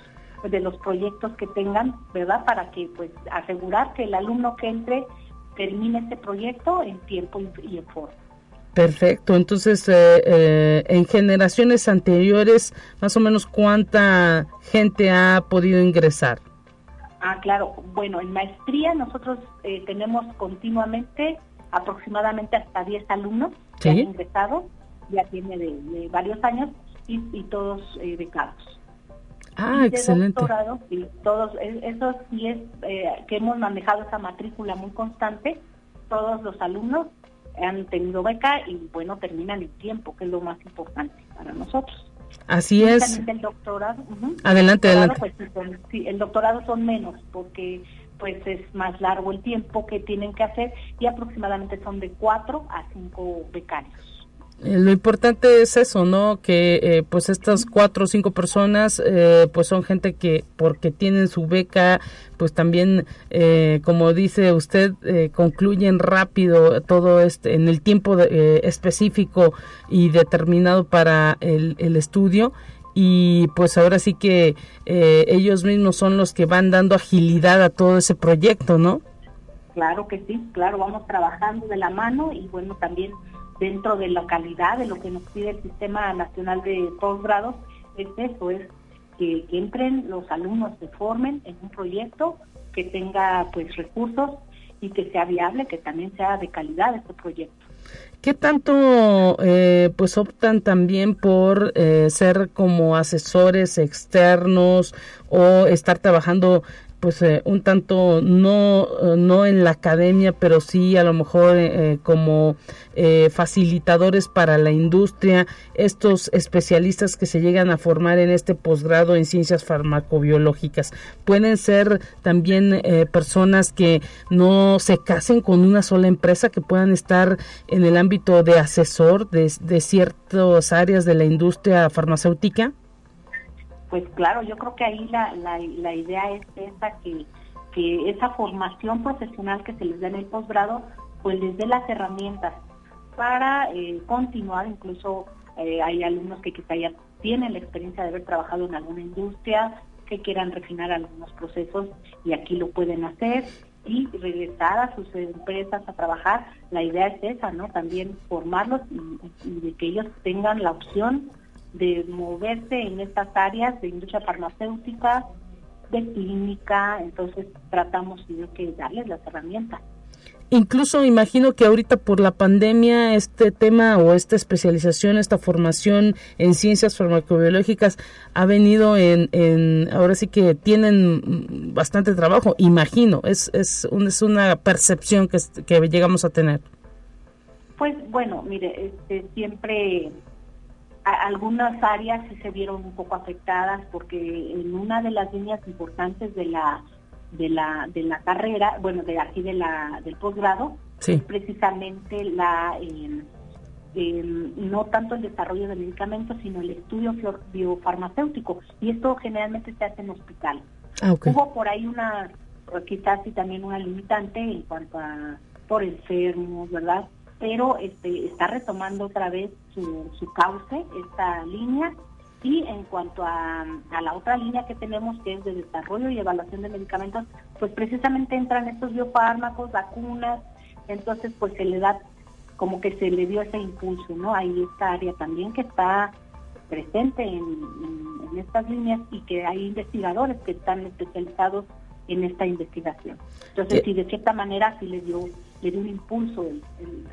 de los proyectos que tengan, ¿verdad? Para que, pues, asegurar que el alumno que entre termine este proyecto en tiempo y, en forma. Perfecto, entonces eh, eh, en generaciones anteriores, más o menos cuánta gente ha podido ingresar. Ah, claro, bueno, en maestría nosotros eh, tenemos continuamente aproximadamente hasta 10 alumnos que han ingresado, ya tiene de varios años, y, todos eh, becados. Ah, excelente. Doctorado, y todos, e, eso sí es eh, que hemos manejado esa matrícula muy constante. Todos los alumnos han tenido beca y bueno, terminan el tiempo, que es lo más importante para nosotros. Así es. El doctorado. Adelante, adelante. Pues, sí, el doctorado son menos porque pues es más largo el tiempo que tienen que hacer y aproximadamente son de cuatro a cinco becarios. Eh, lo importante es eso, ¿no? Que eh, pues estas cuatro o cinco personas eh, pues son gente que porque tienen su beca pues también como dice usted concluyen rápido todo este en el tiempo específico y determinado para el, estudio y pues ahora sí que ellos mismos son los que van dando agilidad a todo ese proyecto, ¿no? Claro que sí, claro, vamos trabajando de la mano y bueno también dentro de la calidad de lo que nos pide el Sistema Nacional de Postgrados, es eso, es que, entren los alumnos, se formen en un proyecto que tenga pues recursos y que sea viable, que también sea de calidad este proyecto. ¿Qué tanto eh, pues optan también por eh, ser como asesores externos o estar trabajando pues eh, un tanto no, eh, no en la academia, pero sí a lo mejor eh, como facilitadores para la industria, estos especialistas que se llegan a formar en este posgrado en ciencias farmacobiológicas. Pueden ser también personas que no se casen con una sola empresa, que puedan estar en el ámbito de asesor de, de ciertas áreas de la industria farmacéutica pues claro, yo creo que ahí la, la, idea es esa, que, que esa formación profesional que se les da en el posgrado, pues les dé las herramientas para eh, continuar, incluso eh, hay alumnos que quizá ya tienen la experiencia de haber trabajado en alguna industria, que quieran refinar algunos procesos y aquí lo pueden hacer y regresar a sus empresas a trabajar. La idea es esa, ¿no? También formarlos y, de que ellos tengan la opción de moverse en estas áreas de industria farmacéutica, de clínica, entonces tratamos que darles las herramientas. Incluso imagino que ahorita por la pandemia este tema o esta especialización, esta formación en ciencias farmacobiológicas ha venido en, en ahora sí que tienen bastante trabajo, imagino, es, es, es una percepción que, que llegamos a tener. Pues bueno, mire, este, siempre algunas áreas sí se vieron un poco afectadas porque en una de las líneas importantes de la de la, de la carrera, bueno, de aquí de la, del posgrado, precisamente la, em, no tanto el desarrollo de medicamentos, sino el estudio biofarmacéutico. Y esto generalmente se hace en hospital. Ah, Hubo por ahí una, quizás sí también una limitante en cuanto a por enfermos, ¿verdad? Pero este, está retomando otra vez su, su cauce, esta línea, y en cuanto a, la otra línea que tenemos, que es de desarrollo y evaluación de medicamentos, pues precisamente entran estos biofármacos, vacunas, entonces pues se le da como que se le dio ese impulso, ¿no? Hay esta área también que está presente en, estas líneas y que hay investigadores que están especializados en esta investigación. Entonces, sí, de cierta manera sí le dio, le dio un impulso el, el,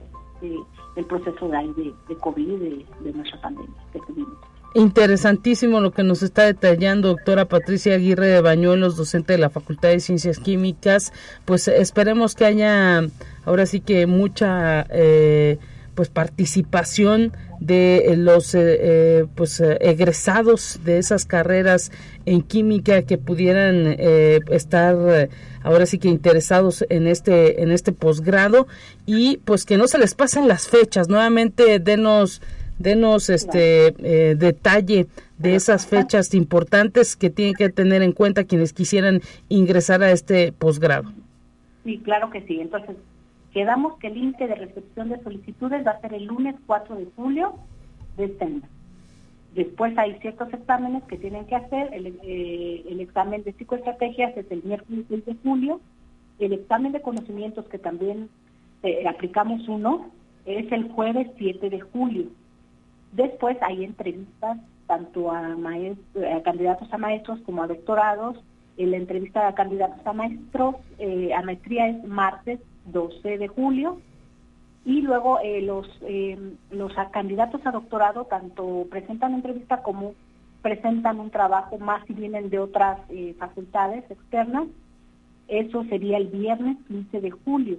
proceso de, de, COVID, de, de nuestra pandemia que tuvimos. Interesantísimo lo que nos está detallando doctora Patricia Aguirre de Bañuelos, docente de la Facultad de Ciencias Químicas. Pues esperemos que haya ahora sí que mucha eh, pues participación de los eh, eh, pues egresados de esas carreras en química que pudieran estar ahora sí que interesados en este en este posgrado y pues que no se les pasen las fechas nuevamente denos Denos este eh, detalle de esas fechas importantes que tienen que tener en cuenta quienes quisieran ingresar a este posgrado. Sí, claro que sí. Entonces, quedamos que el límite de recepción de solicitudes va a ser el lunes 4 de julio de este año. Después hay ciertos exámenes que tienen que hacer. El, eh, examen de psicoestrategias es el miércoles 6 de julio. El examen de conocimientos, que también eh, aplicamos uno, es el jueves 7 de julio. Después hay entrevistas tanto a, candidatos a maestros como a doctorados. la entrevista a candidatos a maestros, eh, a maestría es martes 12 de julio. Y luego eh, los, eh, los candidatos a doctorado tanto presentan entrevista como presentan un trabajo más si vienen de otras facultades externas. Eso sería el viernes 15 de julio.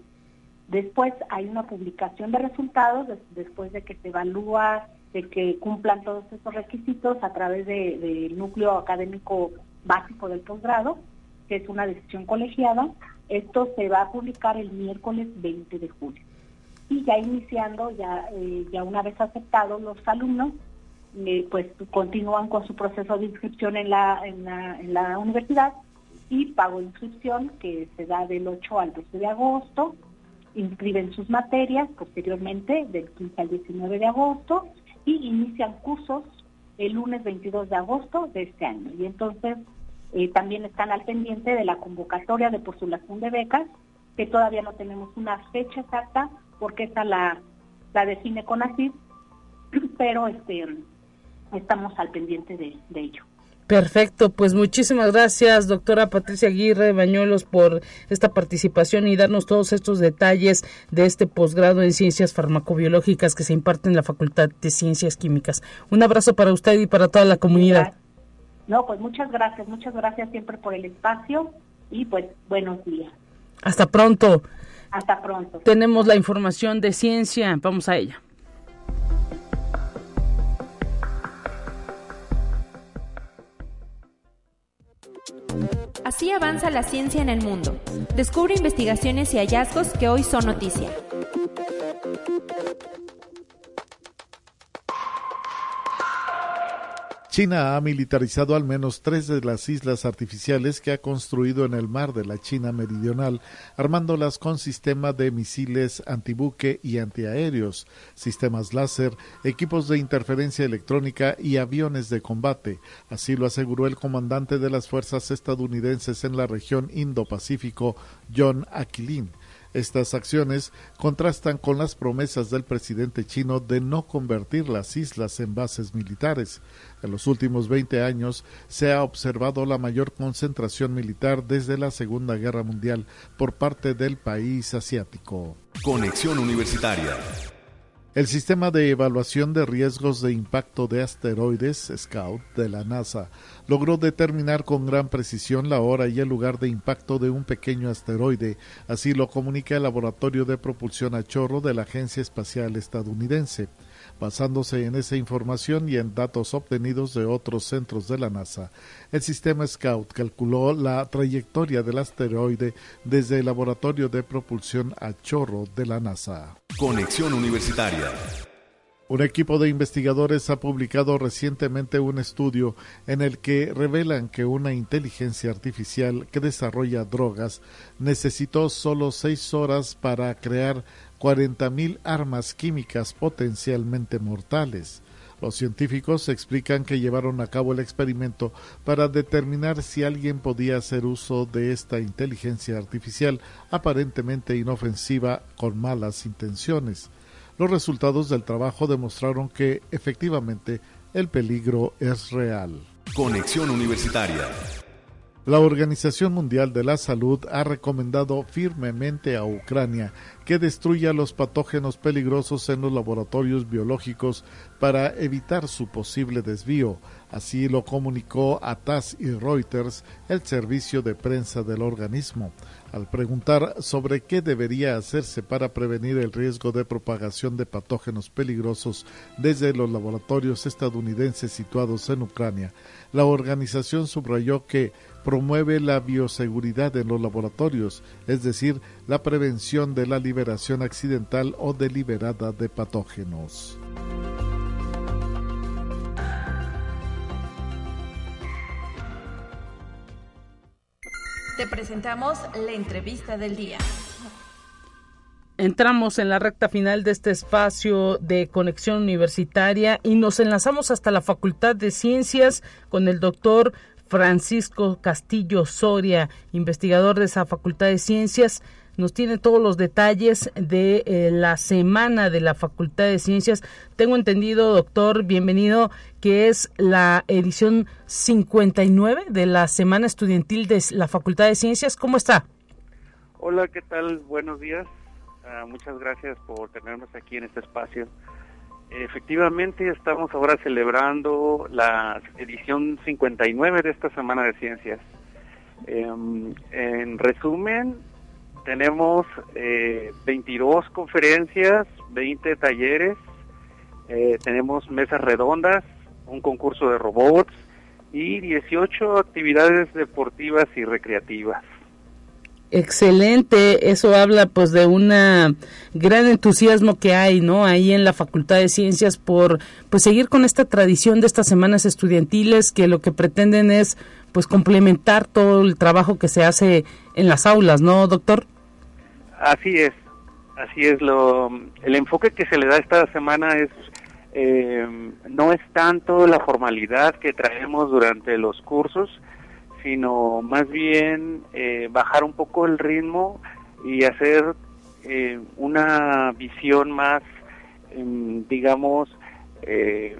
Después hay una publicación de resultados después de que se evalúa de que cumplan todos estos requisitos a través del núcleo académico básico del posgrado, que es una decisión colegiada. Esto se va a publicar el miércoles 20 de julio. Y ya iniciando, ya, eh, ya una vez aceptados los alumnos, eh, pues continúan con su proceso de inscripción en la, en la, universidad y pago inscripción que se da del 8 al 12 de agosto, inscriben sus materias posteriormente del 15 al 19 de agosto y inician cursos el lunes 22 de agosto de este año. Y entonces eh, también están al pendiente de la convocatoria de postulación de becas, que todavía no tenemos una fecha exacta porque esa la, la define CONACYT, (clears throat) pero este, estamos al pendiente de ello. Perfecto, pues muchísimas gracias, doctora Patricia Aguirre Bañuelos, por esta participación y darnos todos estos detalles de este posgrado en ciencias farmacobiológicas que se imparte en la Facultad de Ciencias Químicas. Un abrazo para usted y para toda la comunidad. No, pues muchas gracias, muchas gracias siempre por el espacio y pues buenos días. Hasta pronto. Hasta pronto. Tenemos la información de ciencia, vamos a ella. Así avanza la ciencia en el mundo. Descubre investigaciones y hallazgos que hoy son noticia. China ha militarizado al menos tres de las islas artificiales que ha construido en el mar de la China meridional, armándolas con sistema de misiles antibuque y antiaéreos, sistemas láser, equipos de interferencia electrónica y aviones de combate. Así lo aseguró el comandante de las fuerzas estadounidenses en la región Indo-Pacífico, John Aquilin. Estas acciones contrastan con las promesas del presidente chino de no convertir las islas en bases militares. En los últimos 20 años se ha observado la mayor concentración militar desde la Segunda Guerra Mundial por parte del país asiático. Conexión Universitaria. El sistema de evaluación de riesgos de impacto de asteroides, SCOUT, de la NASA, logró determinar con gran precisión la hora y el lugar de impacto de un pequeño asteroide, así lo comunica el Laboratorio de Propulsión a Chorro de la Agencia Espacial Estadounidense. Basándose en esa información y en datos obtenidos de otros centros de la NASA, el sistema Scout calculó la trayectoria del asteroide desde el laboratorio de propulsión a chorro de la NASA. Conexión Universitaria. Un equipo de investigadores ha publicado recientemente un estudio en el que revelan que una inteligencia artificial que desarrolla drogas necesitó solo seis horas para crear 40.000 armas químicas potencialmente mortales. Los científicos explican que llevaron a cabo el experimento para determinar si alguien podía hacer uso de esta inteligencia artificial aparentemente inofensiva con malas intenciones. Los resultados del trabajo demostraron que, efectivamente, el peligro es real. Conexión Universitaria. La Organización Mundial de la Salud ha recomendado firmemente a Ucrania que destruya los patógenos peligrosos en los laboratorios biológicos para evitar su posible desvío. Así lo comunicó a TASS y Reuters el servicio de prensa del organismo. Al preguntar sobre qué debería hacerse para prevenir el riesgo de propagación de patógenos peligrosos desde los laboratorios estadounidenses situados en Ucrania, la organización subrayó que promueve la bioseguridad en los laboratorios, es decir, la prevención de la liberación accidental o deliberada de patógenos. Te presentamos la entrevista del día. Entramos en la recta final de este espacio de conexión universitaria y nos enlazamos hasta la Facultad de Ciencias con el doctor Francisco Castillo Soria, investigador de esa Facultad de Ciencias. Nos tiene todos los detalles de eh, la semana de la Facultad de Ciencias. Tengo entendido, doctor, bienvenido, que es la edición 59 de la Semana Estudiantil de la Facultad de Ciencias. ¿Cómo está? Hola, ¿qué tal? Buenos días. Ah, muchas gracias por tenernos aquí en este espacio. Efectivamente, estamos ahora celebrando la edición 59 de esta Semana de Ciencias. Em, en resumen, tenemos 22 eh, conferencias, 20 talleres, eh, tenemos mesas redondas, un concurso de robots y 18 actividades deportivas y recreativas. Excelente, eso habla pues de una gran entusiasmo que hay, ¿no? Ahí en la Facultad de Ciencias por pues seguir con esta tradición de estas semanas estudiantiles que lo que pretenden es pues complementar todo el trabajo que se hace en las aulas, ¿no, doctor? Así es, así es lo el enfoque que se le da esta semana es eh, no es tanto la formalidad que traemos durante los cursos, sino más bien eh, bajar un poco el ritmo y hacer eh, una visión más, em, digamos, eh,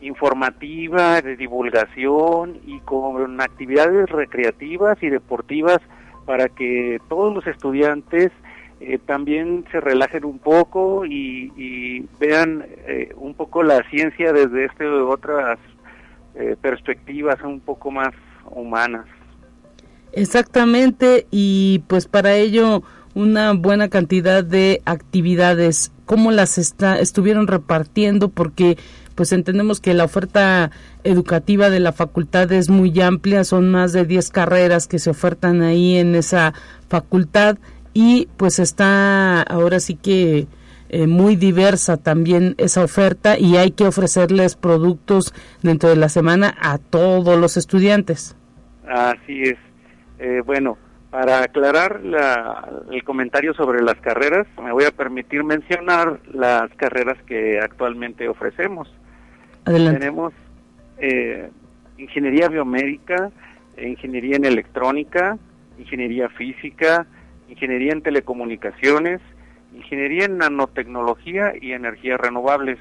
informativa, de divulgación y con actividades recreativas y deportivas para que todos los estudiantes también se relajen un poco y, vean un poco la ciencia desde este otras perspectivas un poco más humanas. Exactamente, y pues para ello una buena cantidad de actividades. ¿Cómo las está, estuvieron repartiendo? Porque pues entendemos que la oferta educativa de la facultad es muy amplia, son más de 10 carreras que se ofertan ahí en esa facultad y pues está ahora sí que eh, muy diversa también esa oferta y hay que ofrecerles productos dentro de la semana a todos los estudiantes. Así es. Eh, bueno, para aclarar el comentario sobre las carreras, me voy a permitir mencionar las carreras que actualmente ofrecemos. Adelante. Tenemos eh, ingeniería biomédica, ingeniería en electrónica, ingeniería física, ingeniería en telecomunicaciones, ingeniería en nanotecnología y energías renovables.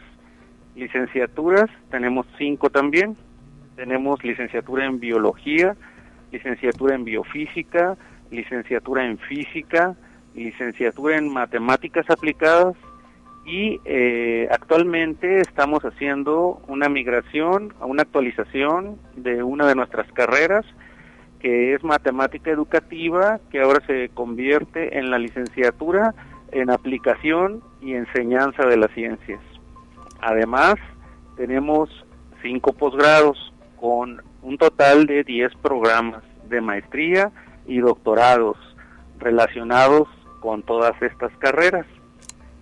Licenciaturas, tenemos cinco también. Tenemos licenciatura en biología, licenciatura en biofísica, licenciatura en física, licenciatura en matemáticas aplicadas y eh, actualmente estamos haciendo una migración, una actualización de una de nuestras carreras que es matemática educativa, que ahora se convierte en la licenciatura en aplicación y enseñanza de las ciencias. Además, tenemos cinco posgrados con un total de 10 programas de maestría y doctorados relacionados con todas estas carreras.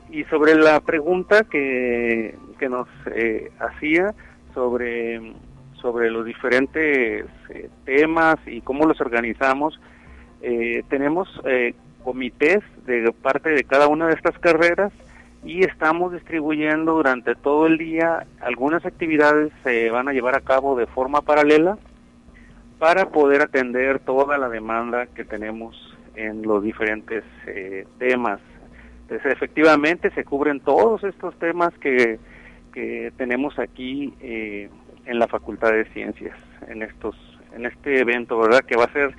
Y sobre la pregunta que, que nos eh, hacía sobre, sobre los diferentes eh, temas y cómo los organizamos, eh, tenemos comités de parte de cada una de estas carreras y estamos distribuyendo durante todo el día algunas actividades se van a llevar a cabo de forma paralela para poder atender toda la demanda que tenemos en los diferentes eh, temas. Entonces, efectivamente se cubren todos estos temas que, que tenemos aquí eh, en la Facultad de Ciencias, en estos, en este evento, ¿verdad? Que va a ser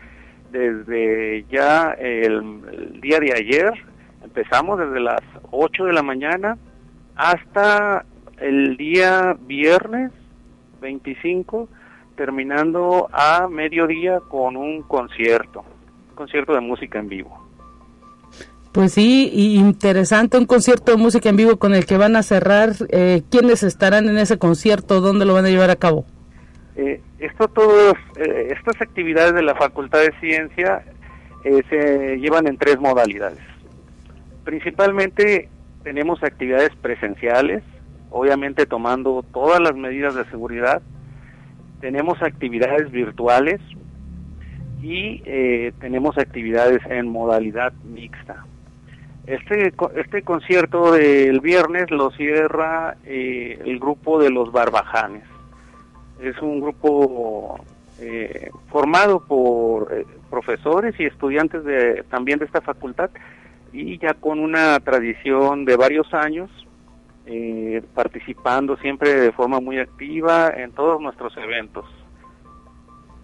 desde ya el, día de ayer, empezamos desde las 8 de la mañana hasta el día viernes 25 terminando a mediodía con un concierto, un concierto de música en vivo. Pues sí, interesante, un concierto de música en vivo con el que van a cerrar. Eh, ¿Quiénes estarán en ese concierto? ¿Dónde lo van a llevar a cabo? Eh, esto, todas eh, estas actividades de la Facultad de Ciencia eh, se llevan en tres modalidades. Principalmente tenemos actividades presenciales, obviamente tomando todas las medidas de seguridad tenemos actividades virtuales y eh, tenemos actividades en modalidad mixta. Este, este concierto del viernes lo cierra eh, el grupo de los Barbajanes. Es un grupo eh, formado por profesores y estudiantes también de esta facultad y ya con una tradición de varios años eh, participando siempre de forma muy activa en todos nuestros eventos.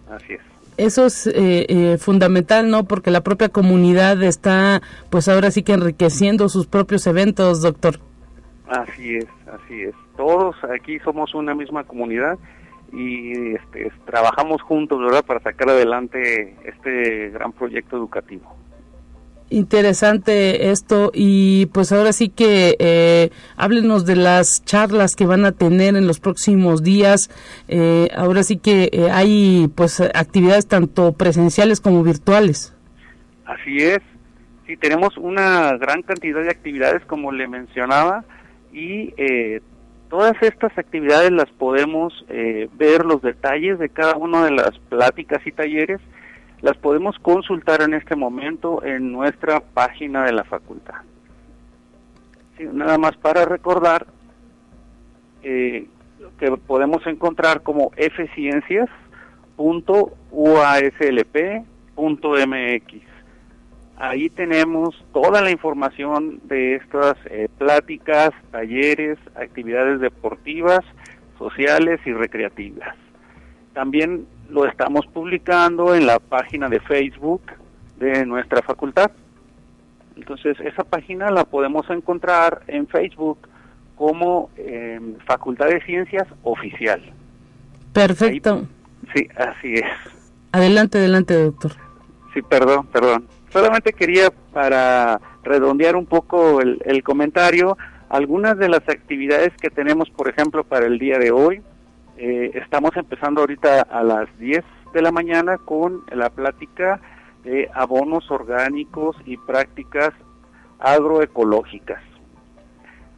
Así es. Eso es eh, eh, fundamental, ¿no? Porque la propia comunidad está, pues ahora sí que enriqueciendo sus propios eventos, doctor. Así es, así es. Todos aquí somos una misma comunidad y este, trabajamos juntos, ¿verdad?, para sacar adelante este gran proyecto educativo interesante esto y pues ahora sí que eh, háblenos de las charlas que van a tener en los próximos días. Eh, ahora sí que eh, hay pues actividades tanto presenciales como virtuales. Así es. Sí, tenemos una gran cantidad de actividades como le mencionaba y eh, todas estas actividades las podemos ver los detalles de cada una de las pláticas y talleres las podemos consultar en este momento en nuestra página de la facultad. nada más para recordar eh, que podemos encontrar como fciencias.uaslp.mx. Ahí tenemos toda la información de estas eh, pláticas, talleres, actividades deportivas, sociales y recreativas. También lo estamos publicando en la página de Facebook de nuestra facultad. Entonces, esa página la podemos encontrar en Facebook como eh, Facultad de Ciencias Oficial. Perfecto. sí, así es. Adelante, adelante, doctor. Sí, perdón, perdón. Solamente quería, para redondear un poco el, el comentario, algunas de las actividades que tenemos, por ejemplo, para el día de hoy, eh, estamos empezando ahorita a las 10 de la mañana con la plática de abonos orgánicos y prácticas agroecológicas.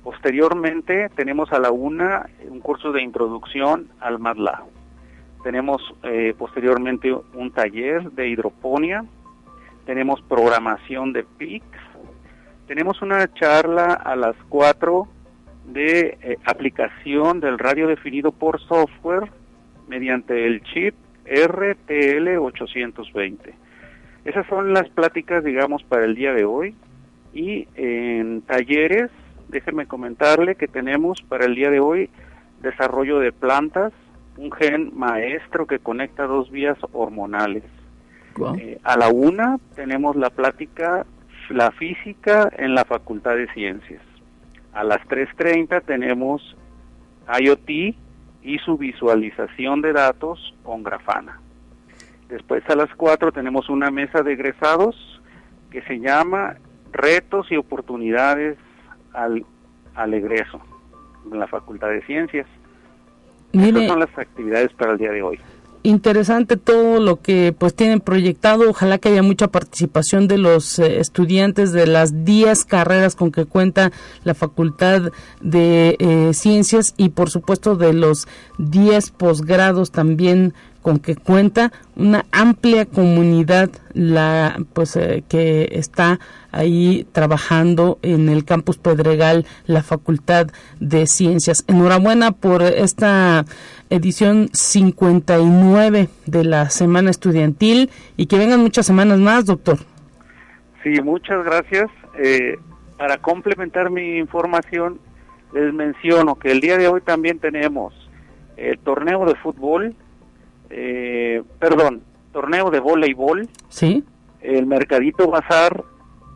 Posteriormente tenemos a la una un curso de introducción al MATLAB. Tenemos eh, posteriormente un taller de hidroponía. Tenemos programación de PICS. Tenemos una charla a las 4 de eh, aplicación del radio definido por software mediante el chip RTL820. Esas son las pláticas, digamos, para el día de hoy. Y en talleres, déjenme comentarle que tenemos para el día de hoy desarrollo de plantas, un gen maestro que conecta dos vías hormonales. Eh, a la una tenemos la plática, la física en la Facultad de Ciencias. A las 3.30 tenemos IoT y su visualización de datos con Grafana. Después a las 4 tenemos una mesa de egresados que se llama Retos y oportunidades al, al egreso en la Facultad de Ciencias. Estas son las actividades para el día de hoy interesante todo lo que pues tienen proyectado. Ojalá que haya mucha participación de los eh, estudiantes de las 10 carreras con que cuenta la Facultad de eh, Ciencias y por supuesto de los 10 posgrados también con que cuenta una amplia comunidad la pues eh, que está ahí trabajando en el campus Pedregal la Facultad de Ciencias. Enhorabuena por esta edición 59 de la Semana Estudiantil y que vengan muchas semanas más, doctor. Sí, muchas gracias. Eh, para complementar mi información, les menciono que el día de hoy también tenemos el torneo de fútbol eh, perdón, torneo de voleibol. Sí. El Mercadito Bazar,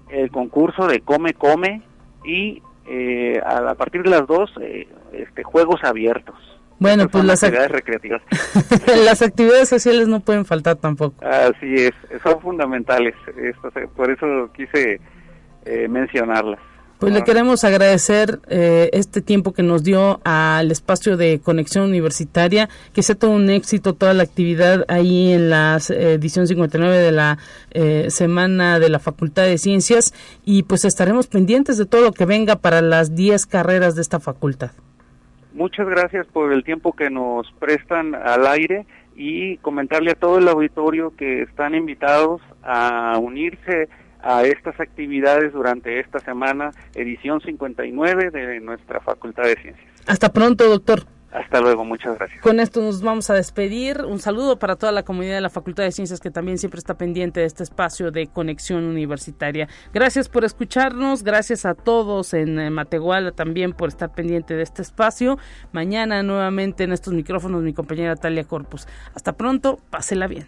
el concurso de Come Come y eh, a, partir de las dos, eh, este, juegos abiertos. Bueno, pues las actividades recreativas. (laughs) las actividades sociales no pueden faltar tampoco. Así es, son fundamentales. por eso quise eh, mencionarlas. Pues le queremos agradecer eh, este tiempo que nos dio al espacio de conexión universitaria, que sea todo un éxito toda la actividad ahí en la eh, edición 59 de la eh, semana de la Facultad de Ciencias y pues estaremos pendientes de todo lo que venga para las 10 carreras de esta facultad. Muchas gracias por el tiempo que nos prestan al aire y comentarle a todo el auditorio que están invitados a unirse a estas actividades durante esta semana, edición 59 de nuestra Facultad de Ciencias. Hasta pronto, doctor. Hasta luego, muchas gracias. Con esto nos vamos a despedir. Un saludo para toda la comunidad de la Facultad de Ciencias que también siempre está pendiente de este espacio de conexión universitaria. Gracias por escucharnos, gracias a todos en eh, Matehuala también por estar pendiente de este espacio. Mañana nuevamente en estos micrófonos mi compañera Talia Corpus. Hasta pronto, pásela bien.